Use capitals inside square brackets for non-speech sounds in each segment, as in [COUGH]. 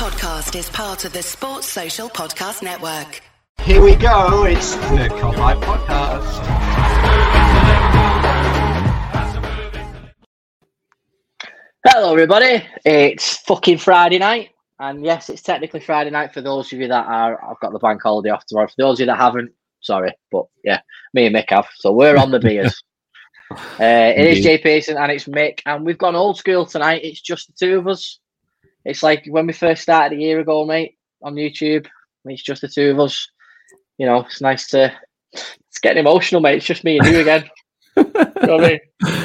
podcast is part of the Sports Social Podcast Network. Here we go. It's the Cop Life Podcast. Hello, everybody. It's fucking Friday night. And yes, it's technically Friday night for those of you that are. I've got the bank holiday off tomorrow. For those of you that haven't, sorry. But yeah, me and Mick have. So we're on the beers. [LAUGHS] uh, it is Jay Pearson and it's Mick. And we've gone old school tonight. It's just the two of us. It's like when we first started a year ago, mate, on YouTube. It's just the two of us. You know, it's nice to. It's getting emotional, mate. It's just me and you again. [LAUGHS] you know what I mean?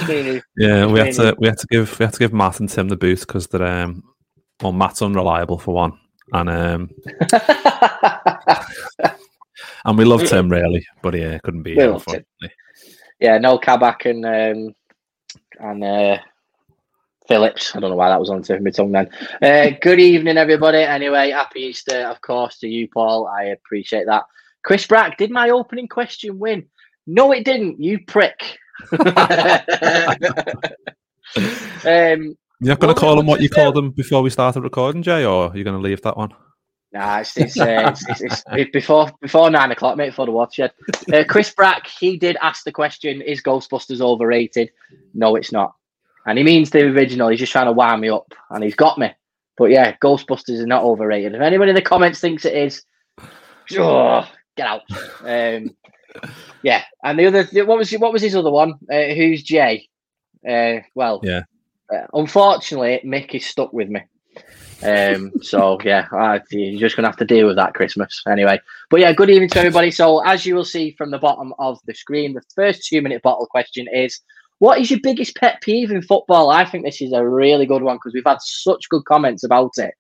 And you. Yeah, we had Really? to we had to give we had to give Matt and Tim the boot because they're um well Matt's unreliable for one. And um [LAUGHS] and we love Tim really, but yeah, couldn't be We here, love Tim. yeah, no Kabak and um, and uh, Phillips. I don't know why that was on the tip of my tongue then. Uh, good evening, everybody. Anyway, happy Easter, of course, to you, Paul. I appreciate that. Chris Brack, did my opening question win? No, it didn't. You prick. [LAUGHS] um, You're not gonna call them what you called him before we started recording, Jay, or are you gonna leave that one? Nah, it's, it's, uh, it's, it's, it's, it's before before nine o'clock, mate, before the watershed. Uh, Chris Brack, he did ask the question: Is Ghostbusters overrated? No, it's not. And he means the original. He's just trying to wind me up, and he's got me. But yeah, Ghostbusters is not overrated. If anyone in the comments thinks it is, oh, get out. Um, yeah, and the other, what was what was his other one? Uh, who's Jay? Uh, well, Yeah. Uh, unfortunately, Mick is stuck with me. Um, so yeah, I, you're just gonna have to deal with that Christmas anyway. But yeah, good evening to everybody. So as you will see from the bottom of the screen, the first two minute bottle question is: What is your biggest pet peeve in football? I think this is a really good one because we've had such good comments about it.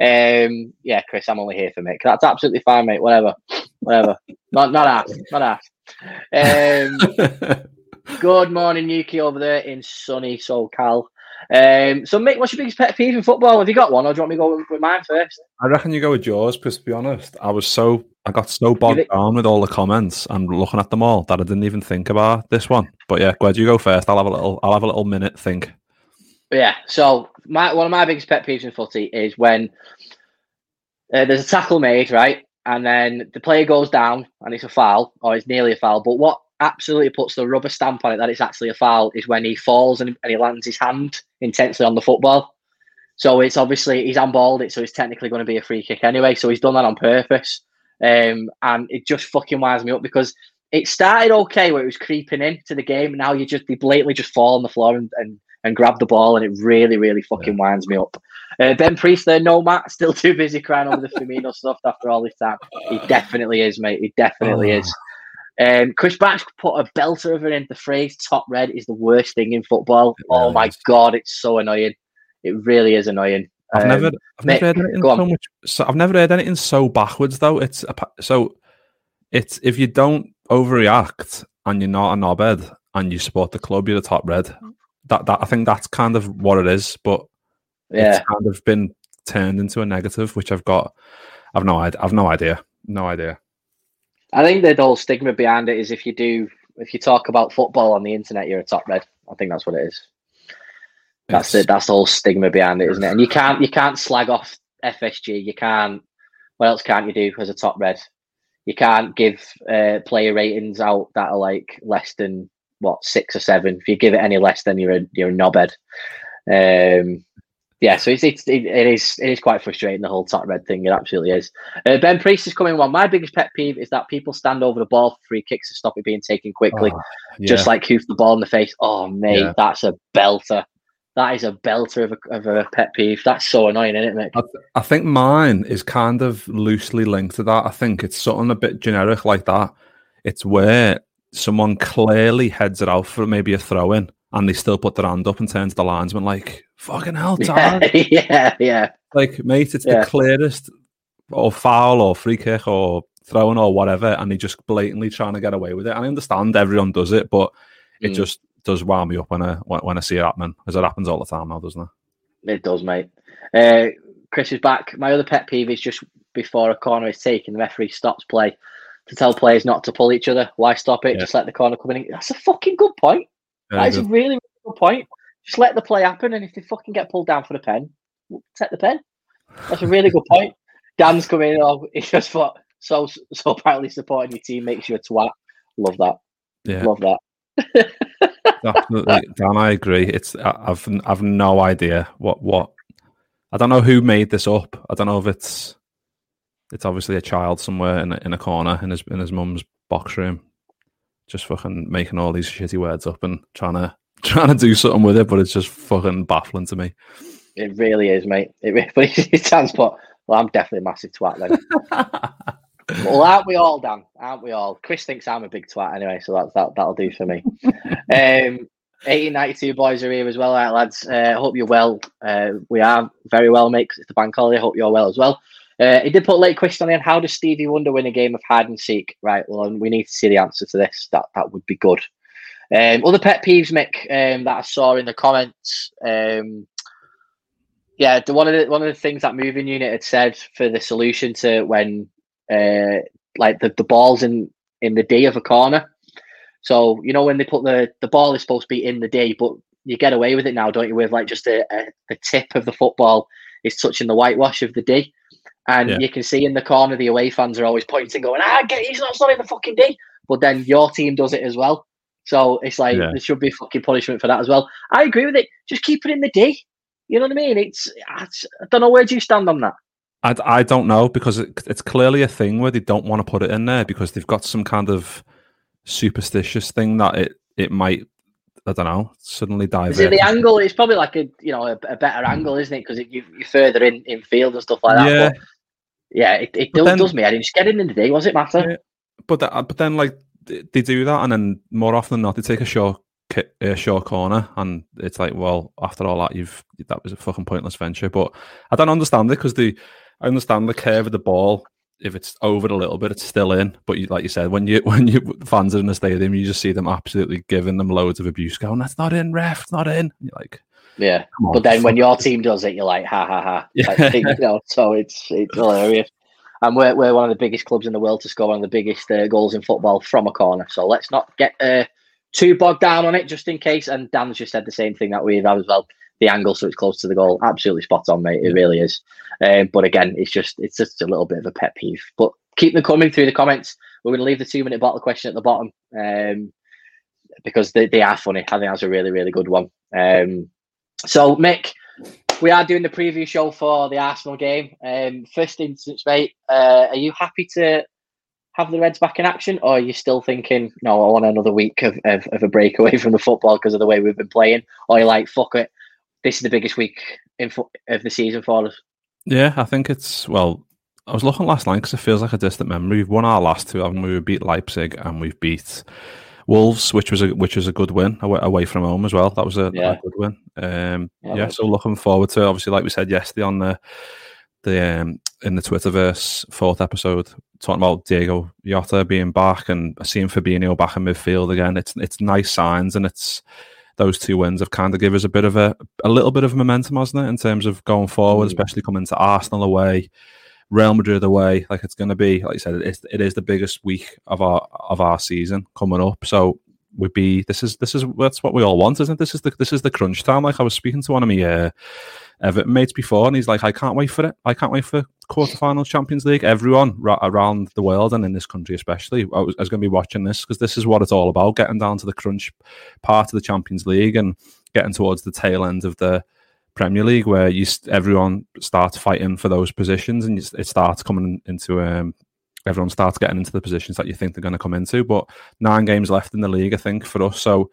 Um, yeah, Chris, I'm only here for Mick. That's absolutely fine, mate. Whatever, whatever. not not asked, not asked. Um, [LAUGHS] Good morning, Yuki, over there in sunny SoCal. Um, so, Mick, what's your biggest pet peeve in football? Have you got one, or do you want me to go with- with mine first? I reckon you go with yours because to be honest, I was so I got so bogged it- down with all the comments and looking at them all that I didn't even think about this one. But yeah, glad you go first. I'll have a little I'll have a little minute think. Yeah. So, my one of my biggest pet peeves in footy is when uh, there's a tackle made, right, and then the player goes down and it's a foul, or it's nearly a foul. But what absolutely puts the rubber stamp on it that it's actually a foul is when he falls and, and he lands his hand intensely on the football. So it's obviously he's unballed it, so it's technically going to be a free kick anyway. So he's done that on purpose, um, and it just fucking winds me up because it started okay where it was creeping into the game, and now you just they blatantly just fall on the floor and, and, and grab the ball, and it really really fucking winds me up. Uh, ben Priest there, no Matt, still too busy crying over the [LAUGHS] Firmino stuff after all this time. He definitely is, mate. He definitely Oh. is. Um, Chris Batch put a belter of over in the phrase "top red" is the worst thing in football. It oh my is. god, it's so annoying. It really is annoying. I've Um, never, I've never heard anything on. so much. So I've never heard anything so backwards though. It's a so, it's if you don't overreact and you're not a knobhead and you support the club, you're the top red. That that I think that's kind of what it is. But Yeah, it's kind of been turned into a negative, which I've got. I've no idea. I've no idea. No idea. I think the whole stigma behind it is if you do, if you talk about football on the internet, you're a top red. I think that's what it is. That's the It's- that's the whole stigma behind it, isn't it? And you [LAUGHS] can't you can't slag off FSG. You can't. What else can't you do as a top red? You can't give uh, player ratings out that are like less than what six or seven. If you give it any less, then you're a you're a knobhead. Um, yeah, so it's, it's it, it is it is quite frustrating the whole top red thing. It absolutely is. Uh, ben Priest is coming one. My biggest pet peeve is that people stand over the ball for free kicks to stop it being taken quickly Oh, just like hoof the ball in the face. Oh, mate, Yeah. that's a belter. That is a belter of a, of a pet peeve. That's so annoying, isn't it, Mick? I, th- I think mine is kind of loosely linked to that. I think it's something a bit generic like that. It's where someone clearly heads it out for maybe a throw in and they still put their hand up and turn to the linesman like, fucking hell, Yeah, [LAUGHS] yeah, yeah. Like, mate, it's Yeah. the clearest or foul or free kick or throwing or whatever, and they just blatantly trying to get away with it. And I understand everyone does it, but it Mm. just does wound me up when I when, I see it happening, because it happens all the time now, doesn't it? It does, mate. Uh, Chris is back. My other pet peeve is just before a corner is taken, the referee stops play to tell players not to pull each other. Why stop it? Yeah. Just let the corner come in. That's a fucking good point. Very That is a really, really good point. Just let the play happen, and if they fucking get pulled down for the pen, take the pen. That's a really good point. [LAUGHS] Dan's coming in. Oh, he just thought so so apparently supporting your team makes you a twat. Love that. Yeah, Love that. [LAUGHS] definitely, Dan. I agree. It's I've I've no idea what what. I don't know who made this up. I don't know if it's it's obviously a child somewhere in a, in a corner in his in his mum's box room, just fucking making all these shitty words up and trying to [LAUGHS] trying to do something with it, but it's just fucking baffling to me. It really is, mate. It really but it sounds but well, I'm definitely a massive twat then. [LAUGHS] well, aren't we all, Dan? Aren't we all? Chris thinks I'm a big twat anyway, so that, that that'll do for me. [LAUGHS] um 1892 boys are here as well, right, lads. Uh, hope you're well. Uh, we are very well, mate, 'cause it's the bank holiday. Hope you're well as well. Uh, he did put a late question on the end. How does Stevie Wonder win a game of hide and seek? Right, well, we need to see the answer to this. That that would be good. Um, other pet peeves, Mick, um, that I saw in the comments. Um, yeah, the, one of the one of the things that moving unit had said for the solution to when uh, like the, the ball's in in the D of a corner. So you know when they put the the ball is supposed to be in the D, but you get away with it now, don't you? With like just a, a the tip of the football is touching the whitewash of the D, and Yeah. you can see in the corner the away fans are always pointing, going, "Ah, get he's not, not in the fucking D." But then your team does it as well, so it's like Yeah. there should be fucking punishment for that as well. I agree with it. Just keep it in the D. You know what I mean? It's, it's I don't know where do you stand on that. I, I don't know because it, it's clearly a thing where they don't want to put it in there because they've got some kind of superstitious thing that it it might I don't know suddenly Is divert. it the angle? It's probably like a you know a, a better angle, isn't it? Because you, you're further in, in field and stuff like that. Yeah. But yeah, it, it does, then- does me. I didn't just get in the day. Was it matter? Yeah. but that, but then like they do that and then more often than not they take a short a short corner and it's like well after all that you've that was a fucking pointless venture but I don't understand it because the I understand the curve of the ball if it's over a little bit it's still in but you, like you said when you [LAUGHS] when you fans are in the stadium you just see them absolutely giving them loads of abuse going that's not in ref it's not in you're like Yeah. on, But then when your team does it, you're like, ha ha ha. [LAUGHS] Yeah. Like, you know, so it's it's hilarious. And we're, we're one of the biggest clubs in the world to score one of the biggest uh, goals in football from a corner. So let's not get uh, too bogged down on it, just in case. And Dan's just said the same thing that we've as well. The angle, so it's close to the goal. Absolutely spot on, mate. It really is. Um, but again, it's just it's just a little bit of a pet peeve. But keep them coming through the comments. We're going to leave the two minute bottle question at the bottom um, because they, they are funny. I think that's a really really good one. Um, so Mick, we are doing the preview show for the Arsenal game. Um, first instance, mate, uh, are you happy to have the Reds back in action, or are you still thinking, no, I want another week of, of, of a break away from the football because of the way we've been playing? Or you're like, fuck it, this is the biggest week in fo- of the season for us? Yeah, I think it's well. I was looking last night because it feels like a distant memory. We've won our last two, haven't we? We beat Leipzig and we've beat Wolves, which was a which was a good win away, away from home as well. That was a, Yeah. a good win. Um, Yeah, yeah, so looking forward to. Obviously, like we said yesterday on the the um, in the Twitterverse fourth episode, talking about Diego Jota being back and seeing Fabinho back in midfield again. It's it's nice signs and it's those two wins have kind of give us a bit of a a little bit of momentum, hasn't it, in terms of going forward, Mm. especially coming to Arsenal away, Real Madrid away. Like it's going to be, like you said, it is, it is the biggest week of our of our season coming up. So would be this is this is that's what we all want, isn't it? This is the this is the crunch time. Like I was speaking to one of my uh, Everton mates before, and he's like, I can't wait for it. I can't wait for quarterfinals Champions League. Everyone ra- around the world and in this country especially, I was, was going to be watching this because this is what it's all about: getting down to the crunch part of the Champions League and getting towards the tail end of the Premier League, where you everyone starts fighting for those positions, and it starts coming into um, everyone starts getting into the positions that you think they're going to come into. But nine games left in the league, I think, for us. So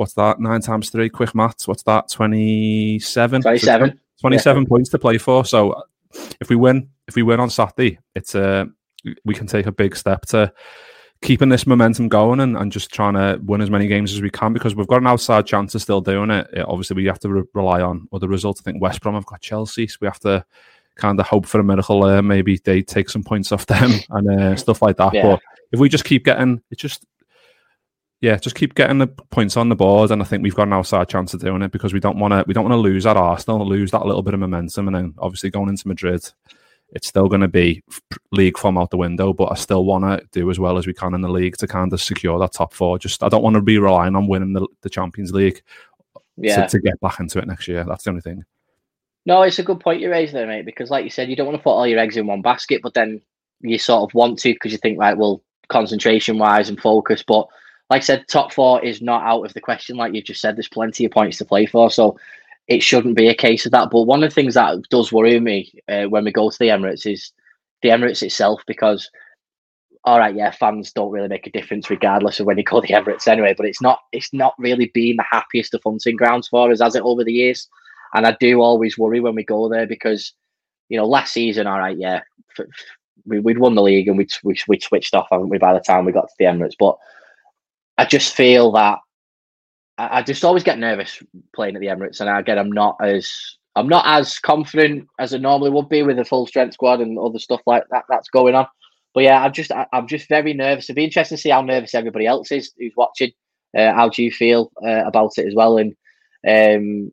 what's that? Nine times three, quick maths. What's that? Twenty-seven. 27. 27 points to play for. So if we win, if we win on Saturday, it's uh, we can take a big step to keeping this momentum going and, and just trying to win as many games as we can because we've got an outside chance of still doing it. Yeah, obviously, we have to re- rely on other results. I think West Brom have got Chelsea, so we have to kind of hope for a miracle there. Maybe they take some points off them [LAUGHS] and uh, stuff like that. Yeah. But if we just keep getting, it's just yeah, just keep getting the points on the board, and I think we've got an outside chance of doing it because we don't want to we don't want to lose at Arsenal, lose that little bit of momentum, and then obviously going into Madrid, it's still going to be league form out the window. But I still want to do as well as we can in the league to kind of secure that top four. Just I don't want to be relying on winning the, the Champions League Yeah. to, to get back into it next year. That's the only thing. No, it's a good point you raised there, mate. Because, like you said, you don't want to put all your eggs in one basket, but then you sort of want to because you think, right, well, concentration wise and focus. But like I said, top four is not out of the question. Like you just said, there's plenty of points to play for, so it shouldn't be a case of that. But one of the things that does worry me uh, when we go to the Emirates is the Emirates itself, because all right, yeah, fans don't really make a difference regardless of when you go to the Emirates anyway. But it's not it's not really been the happiest of hunting grounds for us, has it, over the years? And I do always worry when we go there because, you know, last season, all right, yeah, we, would won the league and we'd, we'd, we'd switched off, haven't we, by the time we got to the Emirates. But I just feel that I, I just always get nervous playing at the Emirates. And again, I'm not as I'm not as confident as I normally would be with a full strength squad and other stuff like that that's going on. But yeah, I'm just I, am just very nervous. It'd be interesting to see how nervous everybody else is who's watching. Uh, how do you feel uh, about it as well? And um,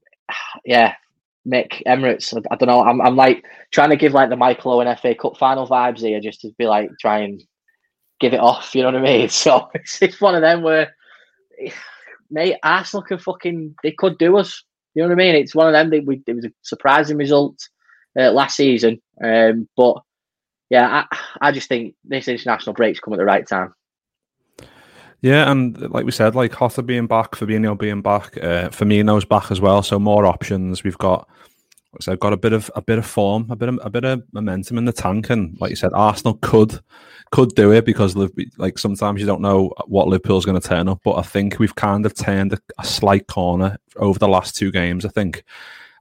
yeah, Mick Emirates. I, I, don't know. I'm, I'm like trying to give like the Michael Owen FA Cup final vibes here, just to be like try and give it off. You know what I mean? [LAUGHS] So it's, it's one of them where, mate, Arsenal can fucking they could do us. You know what I mean? It's one of them. That we, it was a surprising result uh, last season, um, but yeah, I, I just think this international break's come at the right time. Yeah, and like we said, like Jota being back, Fabinho being back, uh, Firmino's back as well. So more options. We've got, so I've got a bit of a bit of form, a bit of a bit of momentum in the tank, and like you said, Arsenal could could do it because like sometimes you don't know what Liverpool's going to turn up. But I think we've kind of turned a, a slight corner over the last two games. I think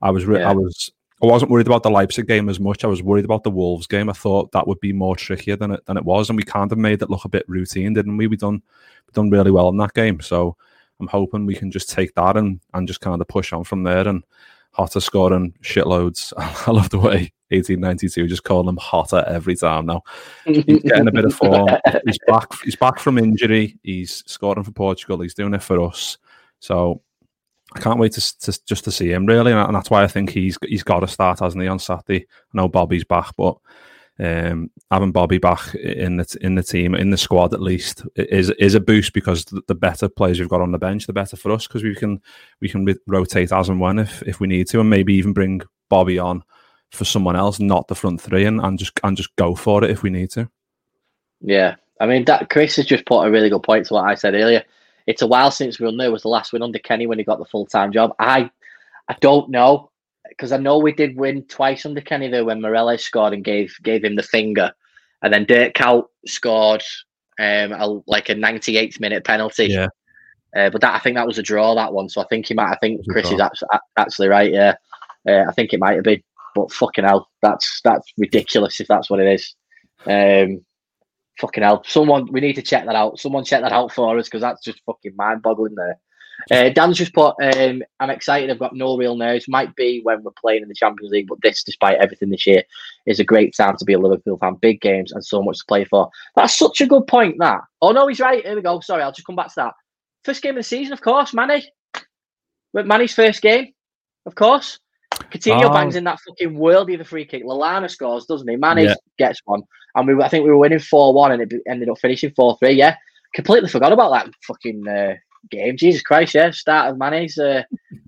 I was re- yeah. I was I wasn't worried about the Leipzig game as much. I was worried about the Wolves game. I thought that would be more trickier than it than it was, and we kind of made it look a bit routine, didn't we? We done we done really well in that game. So I'm hoping we can just take that and and just kind of push on from there. And Jota scoring shitloads. [LAUGHS] I love the way 1892 just calling him Hotter every time now. He's getting a bit of [LAUGHS] form. He's back. He's back from injury. He's scoring for Portugal. He's doing it for us. So I can't wait to, to just to see him really, and that's why I think he's he's got to start, hasn't he, on Saturday? I know Bobby's back, but um, having Bobby back in the in the team in the squad at least is is a boost because the better players we've got on the bench, the better for us because we can we can rotate as and when if if we need to, and maybe even bring Bobby on for someone else, not the front three, and, and just and just go for it if we need to. Yeah, I mean that Chris has just put a really good point to what I said earlier. It's a while since we'll know was the last win under Kenny when he got the full time job. I I don't know because I know we did win twice under Kenny though when Morelos scored and gave gave him the finger, and then Dirk Kuyt scored um a, like a 98th minute penalty. Yeah. Uh, but that I think that was a draw that one, so I think he might. I think Chris is actually, actually right. Yeah, uh, I think it might have been. But fucking hell, that's that's ridiculous if that's what it is. Um, fucking hell, someone we need to check that out. Someone check that out for us because that's just fucking mind boggling there. Uh, Dan's just put, um, I'm excited. I've got no real nerves. Might be when we're playing in the Champions League, but this, despite everything this year, is a great time to be a Liverpool fan. Big games and so much to play for. That's such a good point, that. Oh, no, he's right. Here we go. Sorry, I'll just come back to that. First game of the season, of course, Manny. Manny's first game, of course. Coutinho oh. bangs in that fucking worldie of a free kick. Lallana scores, doesn't he? Manny yeah. gets one. And we, I think we were winning 4 1 and it ended up finishing 4 3. Yeah. Completely forgot about that fucking uh, game. Jesus Christ, yeah. Start of Manny's uh,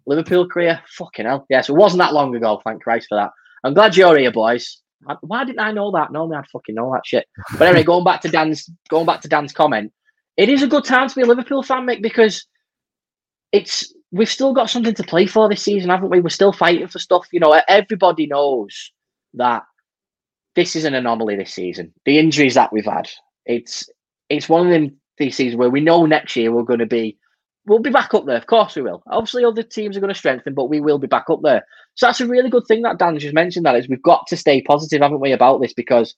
Liverpool career. Fucking hell. Yeah, so it wasn't that long ago. Thank Christ for that. I'm glad you're here, boys. Why didn't I know that? Normally I'd fucking know that shit. But anyway, going back to Dan's going back to Dan's comment, it is a good time to be a Liverpool fan, Mick, because it's we've still got something to play for this season, haven't we? We're still fighting for stuff. You know, everybody knows that this is an anomaly this season. The injuries that we've had, it's it's one of them these seasons where we know next year we're going to be we'll be back up there. Of course we will. Obviously, other teams are going to strengthen, but we will be back up there. So that's a really good thing that Dan just mentioned. That is, we've got to stay positive, haven't we, about this? Because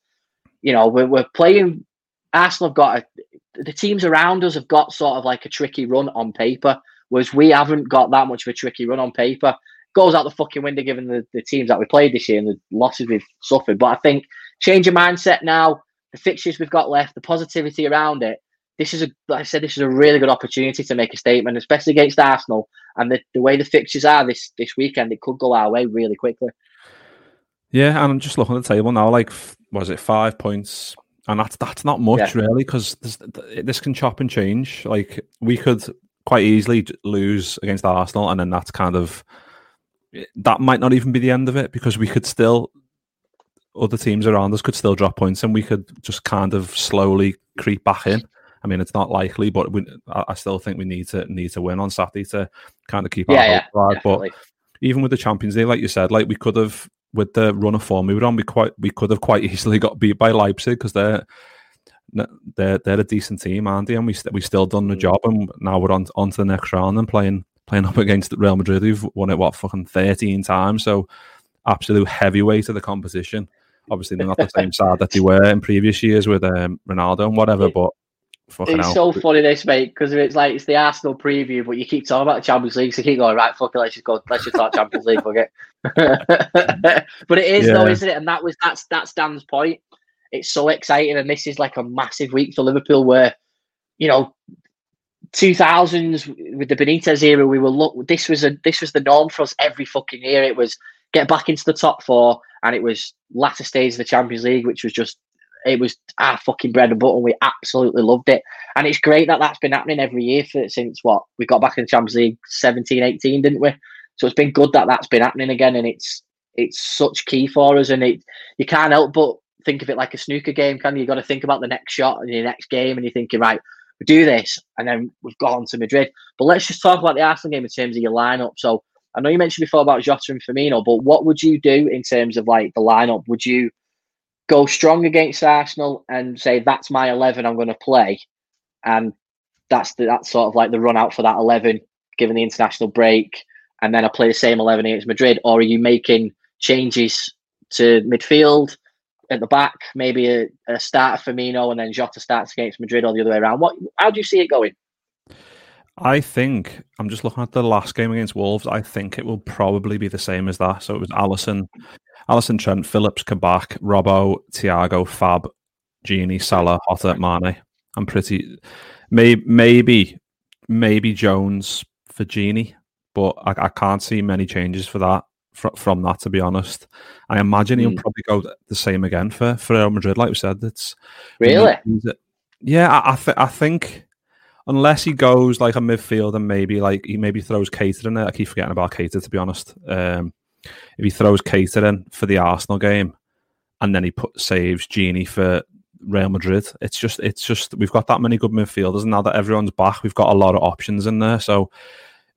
you know we're, we're playing. Arsenal have got a, the teams around us have got sort of like a tricky run on paper, whereas we haven't got that much of a tricky run on paper. Goes out the fucking window given the, the teams that we played this year and the losses we've suffered. But I think change your mindset now. The fixtures we've got left, the positivity around it this is a like I said, this is a really good opportunity to make a statement, especially against Arsenal. And the, the way the fixtures are this this weekend, it could go our way really quickly. Yeah, and I'm just looking at the table now. Like, was it five points? And that's that's not much yeah. really, because this, this can chop and change. Like we could quite easily lose against Arsenal, and then that's kind of eh, that might not even be the end of it because we could still other teams around us could still drop points and we could just kind of slowly creep back in. I mean, it's not likely, but we, I still think we need to need to win on Saturday to kind of keep our yeah, hope yeah, But even with the Champions League, like you said, like we could have with the run of form we were on, we quite we could have quite [LAUGHS] easily got beat by Leipzig because they're they're they're a decent team, aren't they? And we we still done the mm. job, and now we're on on to the next round and playing playing up against Real Madrid, who've won it what fucking thirteen times. So absolute heavyweight of the competition. Obviously, they're not the same side that they [LAUGHS] were in previous years with um, Ronaldo and whatever, but. It's hell. so funny this mate because it's like it's the Arsenal preview, but you keep talking about the Champions League, so you keep going right. Fuck it, let's just go. Let's just talk Champions League. Fuck it. [LAUGHS] but it is yeah. though, isn't it? And that was that's that's Dan's point. It's so exciting, and this is like a massive week for Liverpool, where you know 2000s with the Benitez era, we were look. This was a this was the norm for us every fucking year. It was get back into the top four, and it was latter stage of the Champions League, which was just it was our fucking bread and butter. We absolutely loved it, and it's great that that's been happening every year for since what we got back in the Champions League 17, 18, didn't we? So it's been good that that's been happening again, and it's it's such key for us, and it you can't help but think of it like a snooker game. Can you? You got to think about the next shot and your next game, and you're thinking right we do this, and then we've gone to Madrid. But let's just talk about the Arsenal game in terms of your lineup. So I know you mentioned before about Jota and Firmino, but what would you do in terms of like the lineup? Would you go strong against Arsenal and say that's my eleven I'm going to play, and that's the, that's sort of like the run out for that eleven, given the international break, and then I play the same eleven against Madrid, or are you making changes to midfield? at the back, maybe a, a start Firmino and then Jota starts against Madrid or the other way around. What? How do you see it going? I think I'm just looking at the last game against Wolves. I think it will probably be the same as that. So it was Alisson, Alisson, Trent, Phillips, Kabak, Robbo, Tiago, Fab, Gini, Salah, Jota, Mane. I'm pretty maybe maybe maybe Jones for Gini, but I, I can't see many changes for that fr- from that. To be honest, I imagine he'll mm. probably go the same again for for Real Madrid. Like we said, it's really yeah. I I, th- I think unless he goes like a midfield and maybe like he maybe throws Keita in there. I keep forgetting about Keita to be honest. Um, if he throws Keita in for the Arsenal game and then he put saves Gini for Real Madrid, it's just it's just we've got that many good midfielders and now that everyone's back, we've got a lot of options in there. So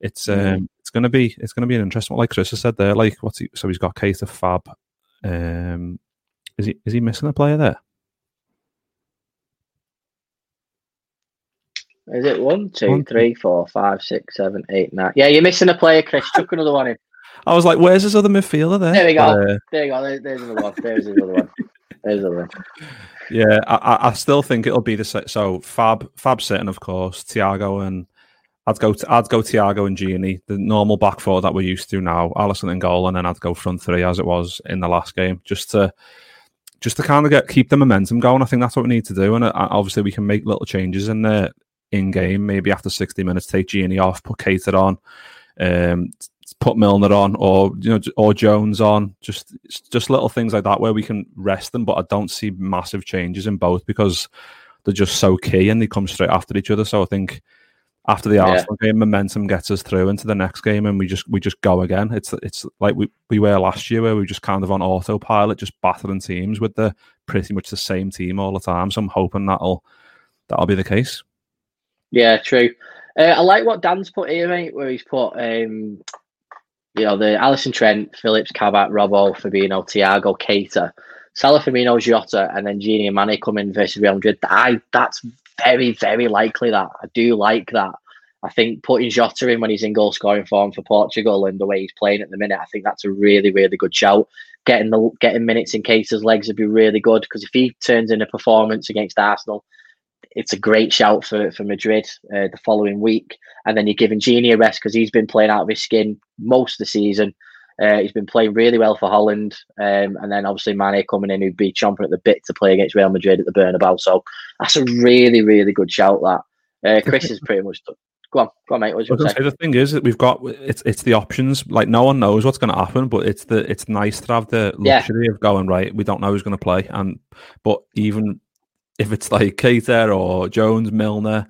it's mm. um, it's gonna be it's gonna be an interesting one. Like Chris has said there, like what's he so he's got Keita Fab. Um, is he is he missing a player there? Is it one, two, one, three, four, five, six, seven, eight, nine? Yeah, you're missing a player, Chris. Chuck another one in. I was like, "Where's his other midfielder?" There, there we go. Uh, there you go. There, there's another one. There's another one. There's another one. Yeah, I, I still think it'll be the same. So Fab, Fab sitting, of course. Thiago and I'd go. To, I'd go Thiago and Gini, the normal back four that we're used to now. Alisson and goal, and then I'd go front three as it was in the last game, just to just to kind of get keep the momentum going. I think that's what we need to do, and uh, obviously we can make little changes in the in game. Maybe after sixty minutes, take Gini off, put Keita on, um, put Milner on, or you know, or Jones on. Just just little things like that where we can rest them. But I don't see massive changes in both because they're just so key and they come straight after each other. So I think after the Arsenal yeah. game, momentum gets us through into the next game, and we just we just go again. It's it's like we, we were last year, where we were just kind of on autopilot, just battering teams with the pretty much the same team all the time. So I'm hoping that'll that'll be the case. Yeah, true. Uh, I like what Dan's put here, mate, where he's put um, you know the Alisson Trent, Phillips, Kabak, Robbo, Fabinho, Thiago, Keita, Salah, Firmino, Jota, and then Gini and Mane come in versus Real Madrid. I that's very, very likely that. I do like that. I think putting Jota in when he's in goal scoring form for Portugal and the way he's playing at the minute, I think that's a really, really good shout. Getting the getting minutes in Keita's legs would be really good because if he turns in a performance against Arsenal, it's a great shout for for Madrid uh, the following week. And then you're giving Gini a rest because he's been playing out of his skin most of the season. Uh, he's been playing really well for Holland, um, and then obviously Mane coming in, who'd be chomping at the bit to play against Real Madrid at the Bernabeu. So that's a really, really good shout. That uh, Chris is pretty much. Done. Go on, go on, mate. What was say? The thing is that we've got it's it's the options. Like no one knows what's going to happen, but it's the it's nice to have the luxury yeah. of going right. We don't know who's going to play, and but even if it's like Keita or Jones, Milner,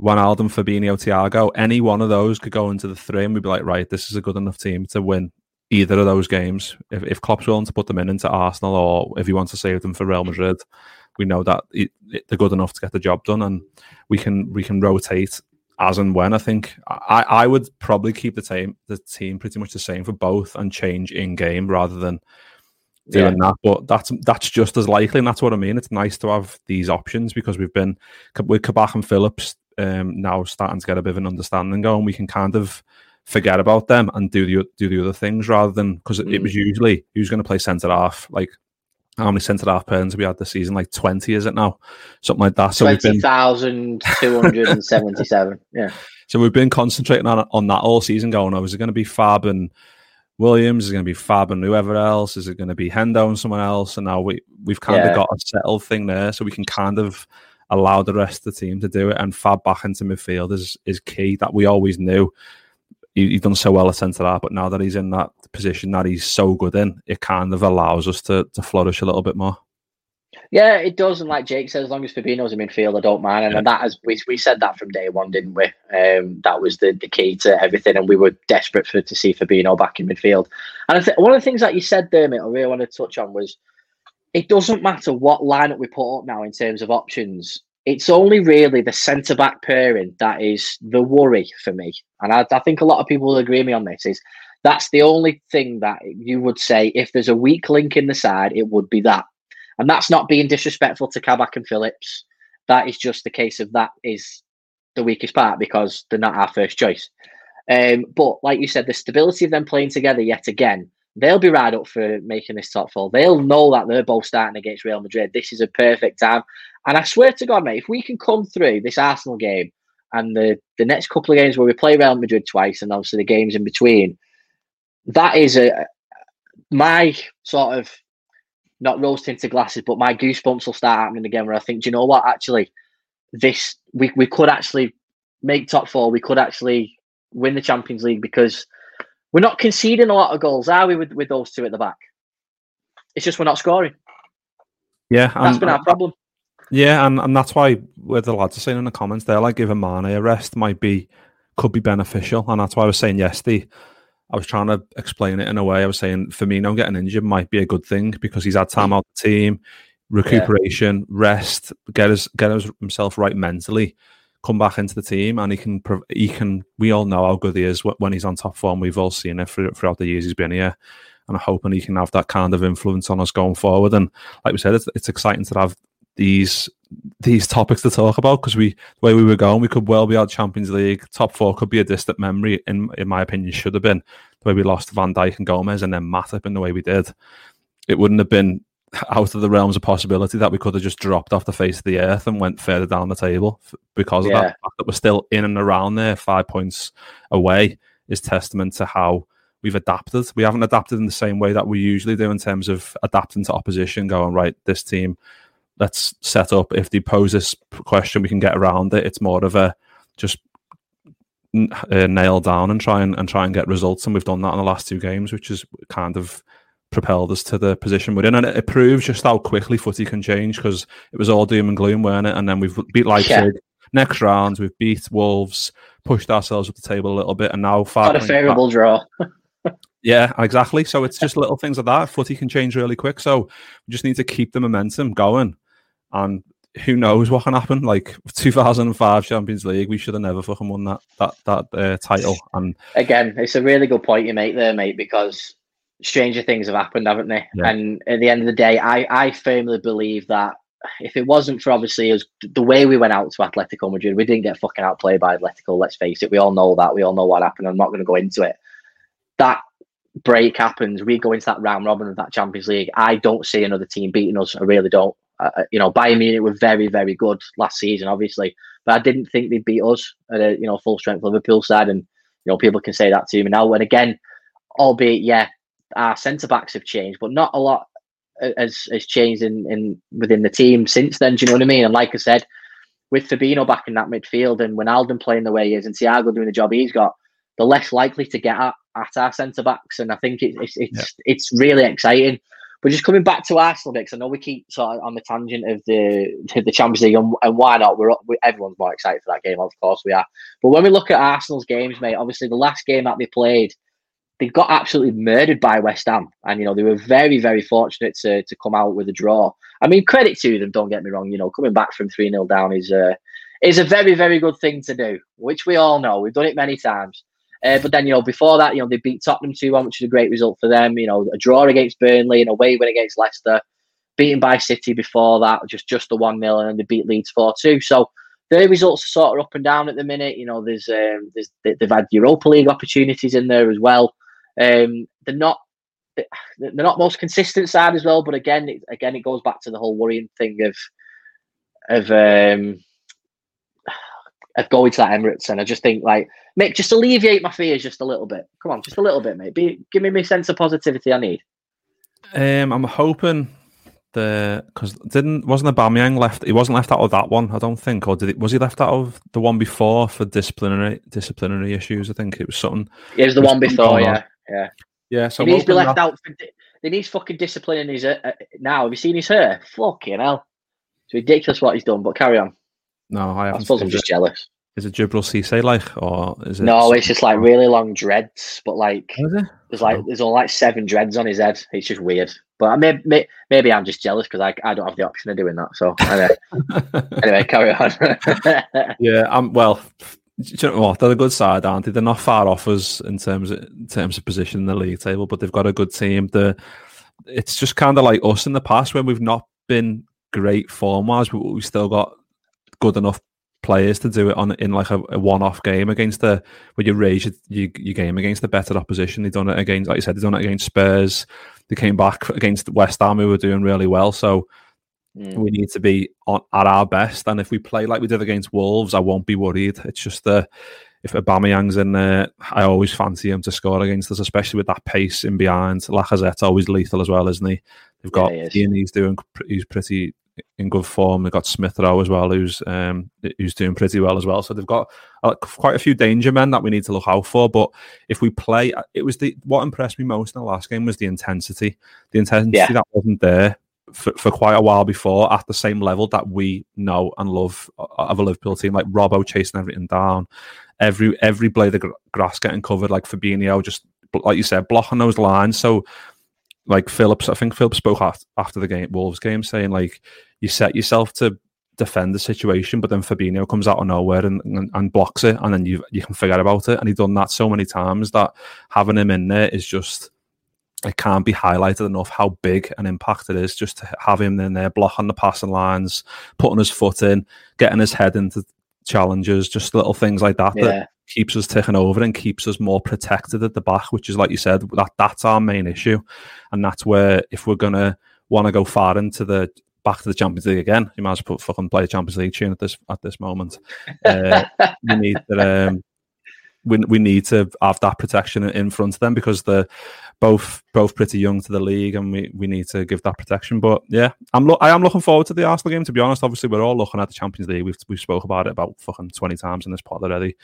Wijnaldum, Fabinho, Thiago, any one of those could go into the three, and we'd be like, right, this is a good enough team to win either of those games. If, if Klopp's willing to put them in into Arsenal or if he wants to save them for Real Madrid, we know that it, it, they're good enough to get the job done, and we can we can rotate as and when. I think I, I would probably keep the team the team pretty much the same for both and change in game rather than doing yeah. that. But that's that's just as likely, and that's what I mean. It's nice to have these options because we've been with Kabak and Phillips um, now starting to get a bit of an understanding going. We can kind of forget about them and do the do the other things rather than because it, mm. it, was usually who's going to play centre half like how many centre half pairs we had this season? Like twenty, is it now? Something like that. So twenty thousand two hundred and seventy-seven. yeah. [LAUGHS] So we've been concentrating on on that all season. Going, oh, is it going to be Fab and Williams? Is it going to be Fab and whoever else? Is it going to be Hendo and someone else? And now we we've kind yeah. of got a settled thing there, so we can kind of allow the rest of the team to do it. And Fab back into midfield is is key. That we always knew he, he's done so well at centre half, but now that he's in that position that he's so good in, it kind of allows us to to flourish a little bit more. Yeah, it does. And like Jake said, as long as Fabinho's in midfield, I don't mind. And, yeah. that as we, we said that from day one, didn't we? Um, that was the, the key to everything. And we were desperate for to see Fabinho back in midfield. And I think one of the things that you said there, mate, I really want to touch on was it doesn't matter what lineup we put up now in terms of options it's only really the centre back pairing that is the worry for me. And I, I, think a lot of people will agree with me on this is that's the only thing that you would say if there's a weak link in the side, it would be that. And that's not being disrespectful to Kabak and Phillips. That is just the case of that is the weakest part because they're not our first choice. Um, but like you said, the stability of them playing together yet again they'll be right up for making this top four. They'll know that they're both starting against Real Madrid. This is a perfect time. And I swear to God, mate, if we can come through this Arsenal game and the, the next couple of games where we play Real Madrid twice and obviously the games in between, that is a my sort of not rose tinted glasses, but my goosebumps will start happening again where I think, do you know what? Actually, this we, we could actually make top four. We could actually win the Champions League because we're not conceding a lot of goals, are we, with, with those two at the back? It's just we're not scoring. Yeah, that's been our problem. Yeah, and, and that's why where the lads are saying in the comments there, like giving Mane a rest might be could be beneficial, and that's why I was saying yesterday. I was trying to explain it in a way. I was saying Firmino getting injured might be a good thing because he's had time mm. out the team, recuperation, yeah. rest, get his get his, himself right mentally come back into the team and he can he can we all know how good he is when he's on top form we've all seen it throughout the years he's been here and I'm hoping he can have that kind of influence on us going forward and like we said it's, it's exciting to have these these topics to talk about because we the way we were going we could well be out Champions League top four could be a distant memory in in my opinion should have been the way we lost Van Dijk and Gomez and then Matip in the way we did it wouldn't have been out of the realms of possibility that we could have just dropped off the face of the earth and went further down the table because of yeah. that. Fact that we're still in and around there, five points away, is testament to how we've adapted. We haven't adapted in the same way that we usually do in terms of adapting to opposition, going, right, this team, let's set up. If they pose this question, we can get around it. It's more of a just uh, nail down and try and, and try and get results. And we've done that in the last two games, which is kind of propelled us to the position we're in. And it, it proves just how quickly footy can change because it was all doom and gloom, weren't it? And then we've beat Leipzig. Yeah. Next round, we've beat Wolves, pushed ourselves up the table a little bit, and now five. a favourable draw. [LAUGHS] yeah, exactly. So it's just little things like that. Footy can change really quick. So we just need to keep the momentum going. And who knows what can happen? Like [LAUGHS] 2005 Champions League, we should have never fucking won that that that uh, title. And again, it's a really good point you make there, mate, because stranger things have happened, haven't they? Yeah. And at the end of the day, I, I firmly believe that if it wasn't for obviously us, the way we went out to Atletico Madrid, we didn't get fucking outplayed by Atletico. Let's face it, we all know that. We all know what happened. I'm not going to go into it. That break happens. We go into that round robin of that Champions League. I don't see another team beating us. I really don't. Uh, uh you know, Bayern Munich were very, very good last season, obviously, but I didn't think they'd beat us at a you know full strength Liverpool side. And you know, people can say that to me now. And again, albeit, yeah, our centre backs have changed, but not a lot has has changed in, in within the team since then. Do you know what I mean? And like I said, with Fabinho back in that midfield and when Alden playing the way he is and Thiago doing the job he's got, they're less likely to get at, at our centre backs. And I think it, it's it's yeah. it's really exciting. But just coming back to Arsenal, because I know we keep sort of on the tangent of the the Champions League, and, and why not? We're we, everyone's more excited for that game, of course we are. But when we look at Arsenal's games, mate, obviously the last game that they played, they got absolutely murdered by West Ham, and you know they were very very fortunate to to come out with a draw. I mean, credit to them. Don't get me wrong. You know, coming back from three 0 down is uh, is a very very good thing to do, which we all know. We've done it many times. Uh, but then, you know, before that, you know, they beat Tottenham 2 1, which is a great result for them. You know, a draw against Burnley and a away win against Leicester, beaten by City before that, just just the 1 0, and then they beat Leeds 4 2. So their results are sort of up and down at the minute. You know, there's, um, there's they've had Europa League opportunities in there as well. Um, they're not they're not most consistent side as well, but again, it, again, it goes back to the whole worrying thing of of um, of going to that Emirates, and I just think like, mate, just alleviate my fears just a little bit. Come on, just a little bit, mate. Be, give me my sense of positivity I need. Um, I'm hoping the because didn't wasn't Aubameyang left? He wasn't left out of that one, I don't think, or did it? Was he left out of the one before for disciplinary disciplinary issues? I think it was something. It was the one before, yeah, yeah, yeah. So he needs to be left that... out. For, he needs fucking discipline in his uh, uh, now. Have you seen his hair? Fucking hell, it's ridiculous what he's done. But carry on. No, I, I suppose I'm just jealous. Is it Djibril Cisse like, or is it? No, it's just like really long dreads, but like oh, there's like oh. there's all like seven dreads on his head. It's just weird. But uh, maybe maybe, maybe I'm just jealous because I, I don't have the option of doing that. So anyway, [LAUGHS] anyway, carry on. [LAUGHS] yeah, I'm well. You know what? They're a good side, aren't they? They're not far off us in terms of in terms of position in the league table, but they've got a good team. The it's just kind of like us in the past when we've not been great form wise, but we've still got good enough players to do it on in like a, a one-off game against the when you raise your, your, your, game against the better opposition. They've done it against, like you said, they've done it against Spurs. They came back against West Ham, who were doing really well. So mm. we need to be on, at our best. And if we play like we did against Wolves, I won't be worried. It's just the if Aubameyang's in there, I always fancy him to score against us, especially with that pace in behind. Lacazette's always lethal as well, isn't he? They've got yeah, he Ian, he's doing he's pretty in good form. They've got Smith Rowe as well, who's um, who's doing pretty well as well. So they've got uh, quite a few danger men that we need to look out for. But if we play, uh, it was the what impressed me most in the last game was the intensity. The intensity yeah. that wasn't there for, for quite a while before at the same level that we know and love uh, of a Liverpool team, like Robbo chasing everything down, every every blade of grass getting covered, like Fabinho just like you said, blocking those lines. So like Phillips, I think Phillips spoke after the game, Wolves game, saying like you set yourself to defend the situation, but then Fabinho comes out of nowhere and, and, and, blocks it, and then you you can forget about it. And he's done that so many times that having him in there is just it can't be highlighted enough how big an impact it is just to have him in there blocking the passing lines, putting his foot in, getting his head into challenges, just little things like that yeah. that keeps us ticking over and keeps us more protected at the back, which is like you said, that that's our main issue. And that's where if we're gonna want to go far into the back to the Champions League again, you might as well fucking play a Champions League tune at this at this moment. [LAUGHS] Uh, we need to um, we, we need to have that protection in front of them because they're both both pretty young to the league and we, we need to give that protection. But yeah, I'm lo- I am looking forward to the Arsenal game. To be honest, obviously we're all looking at the Champions League. We've we've spoke about it about fucking twenty times in this pod already.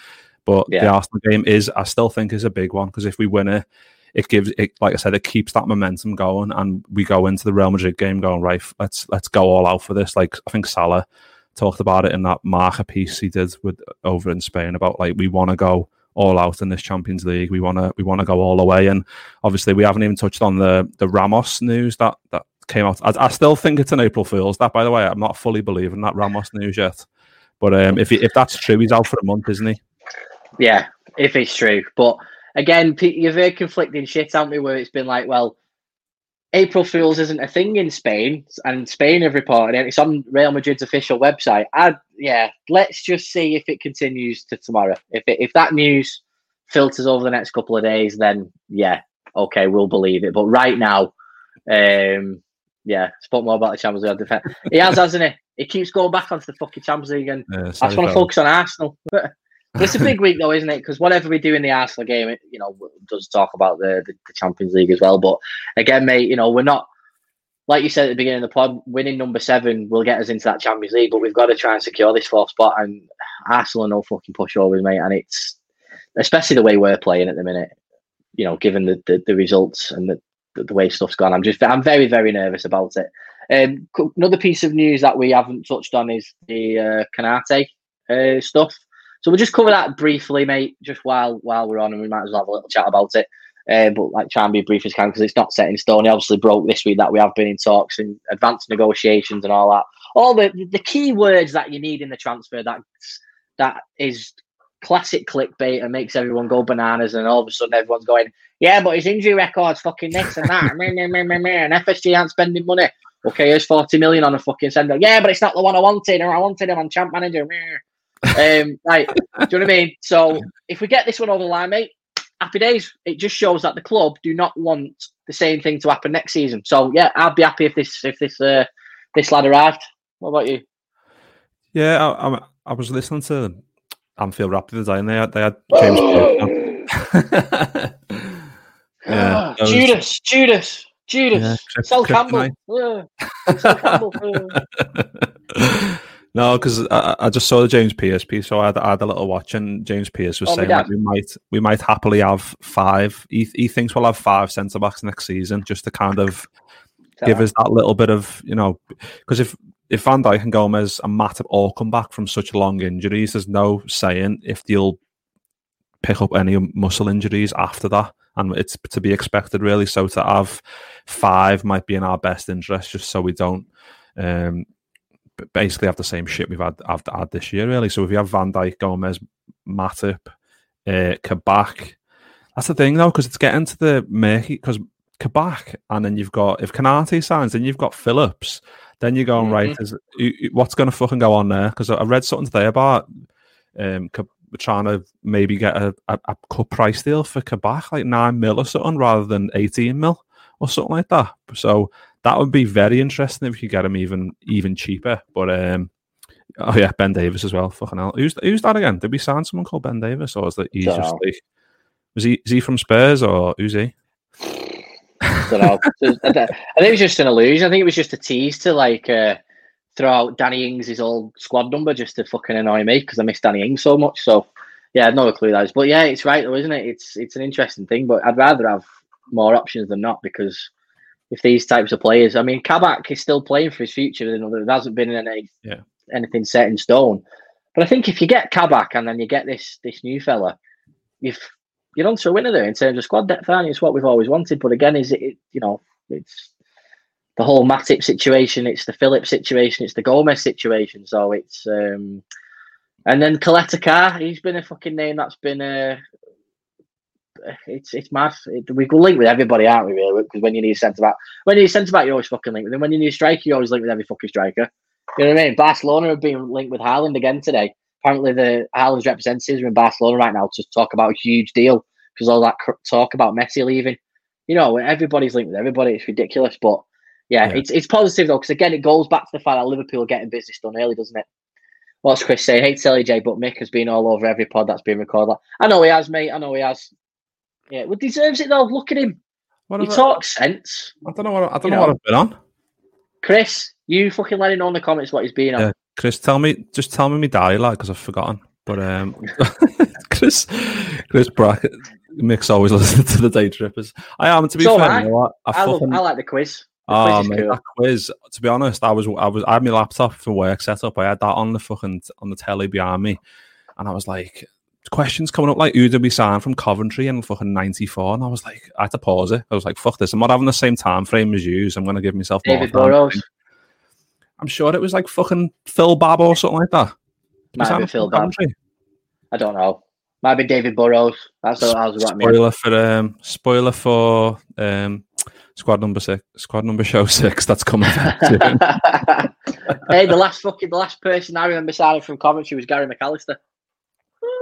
But yeah. the Arsenal game is, I still think, is a big one because if we win it, it gives it, like I said, it keeps that momentum going, and we go into the Real Madrid game going right. Let's let's go all out for this. Like I think Salah talked about it in that Marca piece he did with over in Spain about like we want to go all out in this Champions League. We want to we want to go all the way, and obviously we haven't even touched on the the Ramos news that that came out. I, I still think it's an April Fool's. That, by the way, I'm not fully believing that Ramos news yet. But um, if if that's true, he's out for a month, isn't he? Yeah, if it's true. But again, you've heard conflicting shit, haven't we? Where it's been like, well, April Fools isn't a thing in Spain, and Spain have reported it. It's on Real Madrid's official website. I, yeah, let's just see if it continues to tomorrow. If it, if that news filters over the next couple of days, then yeah, okay, we'll believe it. But right now, um, yeah, spoke more about the Champions League defense. He has, hasn't he? He keeps going back onto the fucking Champions League, and yeah, I just want to focus on Arsenal. [LAUGHS] it's a big week though, isn't it? Because whatever we do in the Arsenal game, it, you know, does talk about the, the, the Champions League as well. But again, mate, you know, we're not like you said at the beginning of the pod. Winning number seven will get us into that Champions League, but we've got to try and secure this fourth spot. And Arsenal are no fucking pushovers, mate. And it's especially the way we're playing at the minute. You know, given the the, the results and the, the, the way stuff's gone, I'm just I'm very very nervous about it. Um, another piece of news that we haven't touched on is the uh, Konaté uh, stuff. So we'll just cover that briefly, mate, just while while we're on, and we might as well have a little chat about it. Uh, but like try and be brief as can because it's not set in stone. He obviously broke this week that we have been in talks and advanced negotiations and all that. All the the key words that you need in the transfer that that is classic clickbait and makes everyone go bananas and all of a sudden everyone's going, Yeah, but his injury record's fucking this and that [LAUGHS] and FSG aren't spending money. Okay, here's 40 million on a fucking sender. Yeah, but it's not the one I wanted, or I wanted him on champ manager. Um, like, do you know what I mean? So if we get this one over the line, mate, happy days. It just shows that the club do not want the same thing to happen next season. So yeah, I'd be happy if this if this uh, this lad arrived. What about you? Yeah, I, I, I was listening to Anfield Wrap the other day, and they had, they had James. [GASPS] [LAUGHS] yeah, was, Judas, Judas, Judas, yeah, Sol Campbell. Yeah. Sol [LAUGHS] Campbell. No, because I, I, just saw the James Pearce piece, so I had, I had a little watch, and James Pearce was oh, saying that we might we might happily have five. He, he thinks we'll have five centre backs next season, just to kind of give us that little bit of you know, because if if Van Dijk and Gomez and Matt have all come back from such long injuries, there's no saying if they'll pick up any muscle injuries after that, and it's to be expected really. So to have five might be in our best interest, just so we don't. Um, basically have the same shit we've had, have had this year, really. So if you have Van Dijk, Gomez, Matip, uh, Kabak, that's the thing though, because it's getting to the murky. Because Kabak, and then you've got if Konate signs, then you've got Phillips. Then you're going mm-hmm. right. Is, what's going to fucking go on there? Because I read something today about um, trying to maybe get a, a, a cut price deal for Kabak, like nine mil or something, rather than eighteen mil or something like that. So that would be very interesting if you get him even even cheaper. But um, oh yeah, Ben Davies as well. Fucking hell, who's who's that again? Did we sign someone called Ben Davies, or is that he's just like was he is he from Spurs or who's he? [LAUGHS] I don't know. I think it was just an illusion. I think it was just a tease to like uh, throw out Danny Ings' old squad number just to fucking annoy me because I miss Danny Ings so much. So yeah, I've no clue that is. But yeah, it's right though, isn't it? It's it's an interesting thing. But I'd rather have more options than not because if these types of players, I mean, Kabak is still playing for his future. Know, there hasn't been any yeah. anything set in stone. But I think if you get Kabak and then you get this this new fella, you've you're on to a winner there in terms of squad depth. And it's what we've always wanted. But again, is it you know it's the whole Matip situation, it's the Phillips situation, it's the Gomez situation. So it's um and then Caleta-Car, he's been a fucking name that's been uh, it's it's mad. It, we go link with everybody, aren't we? Really, because when you need a centre back, when you need a centre back, you always fucking link with them. When you need a striker, you always link with every fucking striker. You know what I mean? Barcelona have been linked with Haaland again today. Apparently, the Haaland's representatives are in Barcelona right now to talk about a huge deal because all that talk about Messi leaving. You know, everybody's linked with everybody. It's ridiculous, but yeah, yeah. it's it's positive though because again, it goes back to the fact that Liverpool are getting business done early, doesn't it? What's Chris saying? Hate to tell you, Jay, but Mick has been all over every pod that's been recorded. I know he has, mate. I know he has. Yeah, well, deserves it though. Look at him. What he talks sense. I don't know what I don't know, know, what I've been on. Chris, you fucking let him know in the comments what he's been on. Yeah, Chris, tell me, just tell me my me like, because I've forgotten. But um, [LAUGHS] Chris, Chris Brackett, Mick's always [LAUGHS] listening to the day trippers. I am to be so fair. I, you know I, I, fucking, love, I like the quiz. The oh quiz cool. that quiz. To be honest, I was I was I had my laptop for work set up. I had that on the fucking on the telly behind me, and I was like, questions coming up like who did we sign from Coventry in fucking 94 and I was like I had to pause it. I was like fuck this I'm not having the same time frame as you so I'm going to give myself David Burrows. I'm sure it was like fucking Phil Babb or something like that. Might have been Phil Babb. I don't know. Might be David Burrows. That's what I was spoiler for um spoiler for um squad number six squad number show six that's coming [LAUGHS] hey the last fucking the last person I remember signing from Coventry was Gary McAllister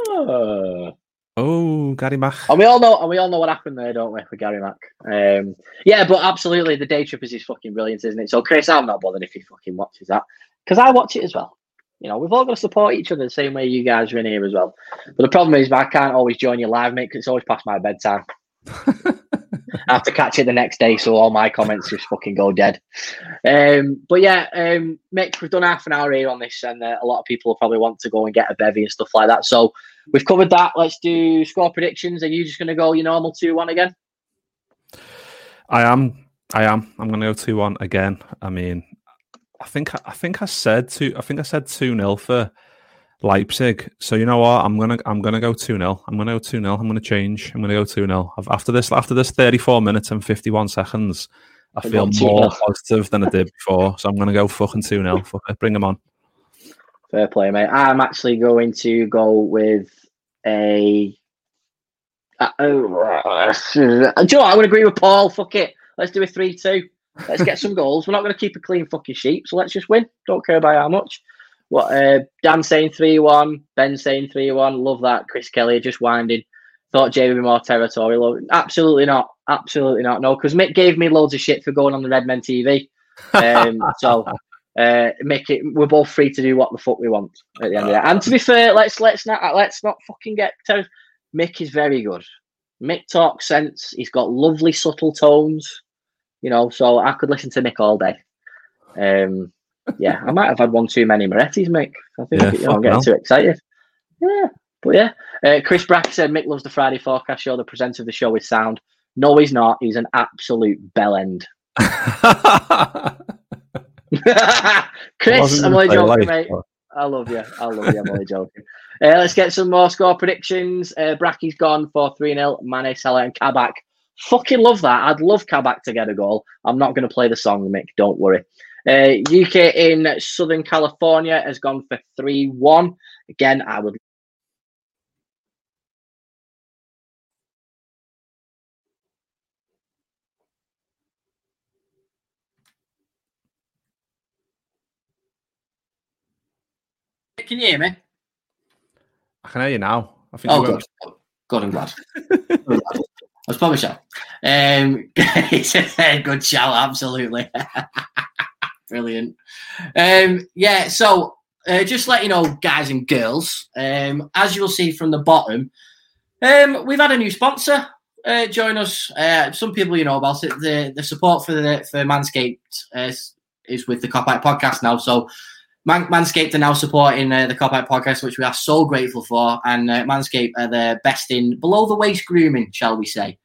Oh. oh, Gary Mack. And we all know, and we all know what happened there, don't we, with Gary Mack? Um, yeah, but absolutely, the day trippers is fucking brilliant, isn't it? So, Chris, I'm not bothered if he fucking watches that because I watch it as well. You know, we've all got to support each other the same way you guys are in here as well. But the problem is, I can't always join you live, mate, because it's always past my bedtime. I have to catch it the next day, so all my comments just fucking go dead. Um, but yeah, um, Mick, we've done half an hour here on this, and uh, a lot of people probably want to go and get a bevy and stuff like that. So we've covered that. Let's do score predictions. Are you just going to go your normal 2 1 again? I am. I am. I'm going to go 2 1 again. I mean, I think I think I said two. I think I said two 0 for Leipzig. So you know what? I'm gonna I'm gonna go two 0 I'm gonna go two 0 I'm gonna change. I'm gonna go two 0 After this after this 34 minutes and 51 seconds, I feel more positive than I did before. So I'm gonna go fucking two 0 Fuck it, bring them on. Fair play, mate. I'm actually going to go with a. Uh, uh, do you know what? I would agree with Paul. Fuck it. Let's do a 3 2. Let's get some goals. We're not going to keep a clean fucking sheet, so let's just win. Don't care about how much. What uh, Dan saying 3 1, Ben saying 3 1. Love that. Chris Kelly just winding. Thought Jay would be more territorial. Absolutely not. Absolutely not. No, because Mick gave me loads of shit for going on the Redmen TV. Um, [LAUGHS] so uh, make it. We're both free to do what the fuck we want at the end of that. And to be fair, let's let's not let's not fucking get. Ter- Mick is very good. Mick talks sense. He's got lovely subtle tones. You know, so I could listen to Mick all day. Um, yeah, I might have had one too many Moretti's, Mick. I think Yeah, you know, I'm getting hell. too excited. Yeah, but yeah. Uh, Chris Brack said Mick loves the Friday forecast show. The presenter of the show is sound. No, he's not. He's an absolute bell end. [LAUGHS] Chris, I'm only joking, like, mate. I love you. I love you. I'm only joking. Uh, let's get some more score predictions. Uh, Bracky's gone for 3 0. Mane, Salah, and Kabak. Fucking love that. I'd love Kabak to get a goal. I'm not going to play the song, Mick. Don't worry. Uh, UK in Southern California has gone for 3 1. Again, I would. Can you hear me? I can hear you now. I think Oh, you good. Good, I'm glad. Good, [LAUGHS] I'm glad. I was probably shout. Um, [LAUGHS] it's a good shout, absolutely. [LAUGHS] Brilliant. Um, yeah, so uh, just let you know, guys and girls, um, as you'll see from the bottom, um, we've had a new sponsor uh, join us. Uh, some people you know about it. The the support for the for Manscaped uh, is- is with the Cop Out podcast now. So Man- Manscaped are now supporting uh, the Cop Out podcast, which we are so grateful for. And uh, Manscaped are the best in below the waist grooming, shall we say.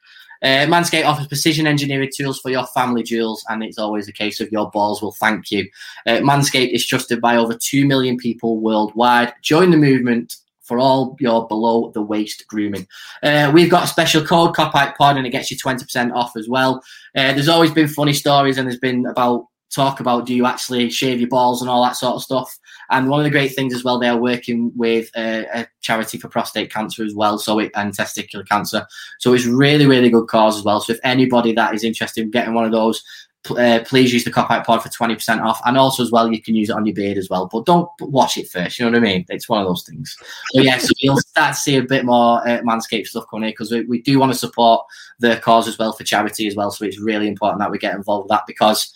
Uh, Manscaped offers precision engineering tools for your family jewels, and it's always a case of your balls will thank you. Uh, Manscaped is trusted by over 2 million people worldwide. Join the movement for all your below the waist grooming. Uh, we've got a special code, Copite Pod, and it gets you 20% off as well. Uh, there's always been funny stories, and there's been about talk about do you actually shave your balls and all that sort of stuff. And one of the great things as well, they are working with uh, a charity for prostate cancer as well, so it and testicular cancer. So it's really, really good cause as well. So if anybody that is interested in getting one of those, uh, please use the Cop Out Pod for twenty percent off. And also as well, you can use it on your beard as well. But don't wash it first. You know what I mean? It's one of those things. So yeah, so you'll start to see a bit more uh, Manscaped stuff coming here because we, we do want to support the cause as well for charity as well. So it's really important that we get involved with that because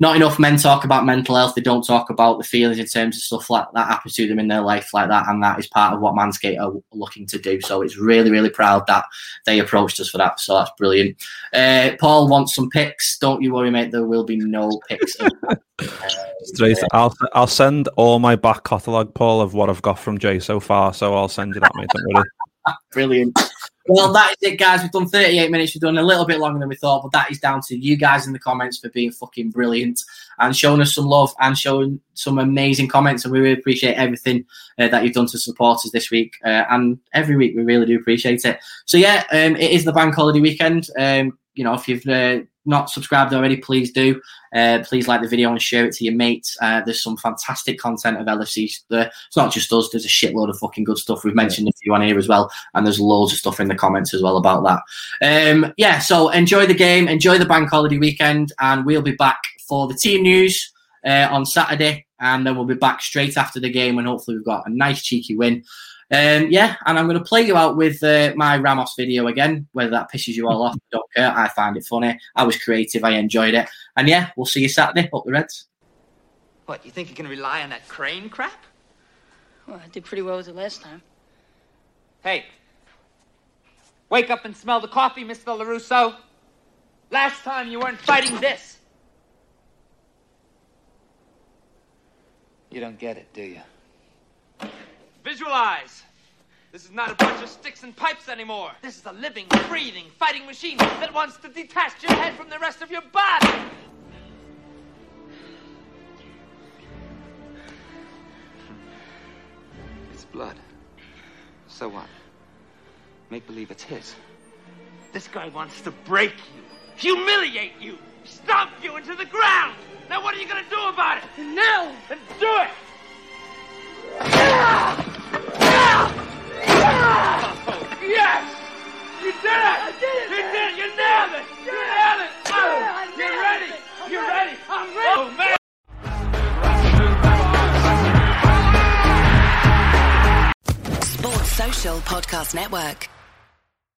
not enough men talk about mental health. They don't talk about the feelings in terms of stuff like that happens to them in their life, like that, and that is part of what Manscaped are looking to do. So it's really, really proud that they approached us for that. So that's brilliant. Uh, Paul wants some pics. Don't you worry, mate. There will be no pics. of [LAUGHS] Straight. I'll I'll send all my back catalogue, Paul, of what I've got from Jay so far. So I'll send you that, mate. Don't worry. [LAUGHS] Brilliant. Well, that is it, guys. We've done 38 minutes. We've done a little bit longer than we thought, but that is down to you guys in the comments for being fucking brilliant and showing us some love and showing some amazing comments. And we really appreciate everything uh, that you've done to support us this week uh, and every week. We really do appreciate it. So, yeah, um, it is the bank holiday weekend. Um, you know, if you've uh, not subscribed already, please do. Uh, please like the video and share it to your mates. Uh, there's some fantastic content of LFC. There. It's not just us. There's a shitload of fucking good stuff. We've mentioned a few on here as well, and there's loads of stuff in the comments as well about that. Um, yeah, so enjoy the game, enjoy the bank holiday weekend, and we'll be back for the team news uh, on Saturday, and then we'll be back straight after the game, and hopefully we've got a nice cheeky win. Um, yeah, and I'm going to play you out with uh, my Ramos video again. Whether that pisses you all off, I don't care. I find it funny. I was creative. I enjoyed it. And yeah, we'll see you Saturday. Up the Reds. What, you think you can rely on that crane crap? Well, I did pretty well with it last time. Hey, wake up and smell the coffee, Mr. LaRusso. Last time you weren't fighting this. You don't get it, do you? Visualize! This is not a bunch of sticks and pipes anymore. This is a living, breathing, fighting machine that wants to detach your head from the rest of your body. It's blood. So what? Make believe it's his. This guy wants to break you, humiliate you, stomp you into the ground. Now what are you gonna do about it? No! Then do it! Ah! Yes! You did it! I did it! You did it! You nailed it! You nailed it! Oh, you're ready! You're ready! I'm oh, ready! Oh, man! Sports Social Podcast Network.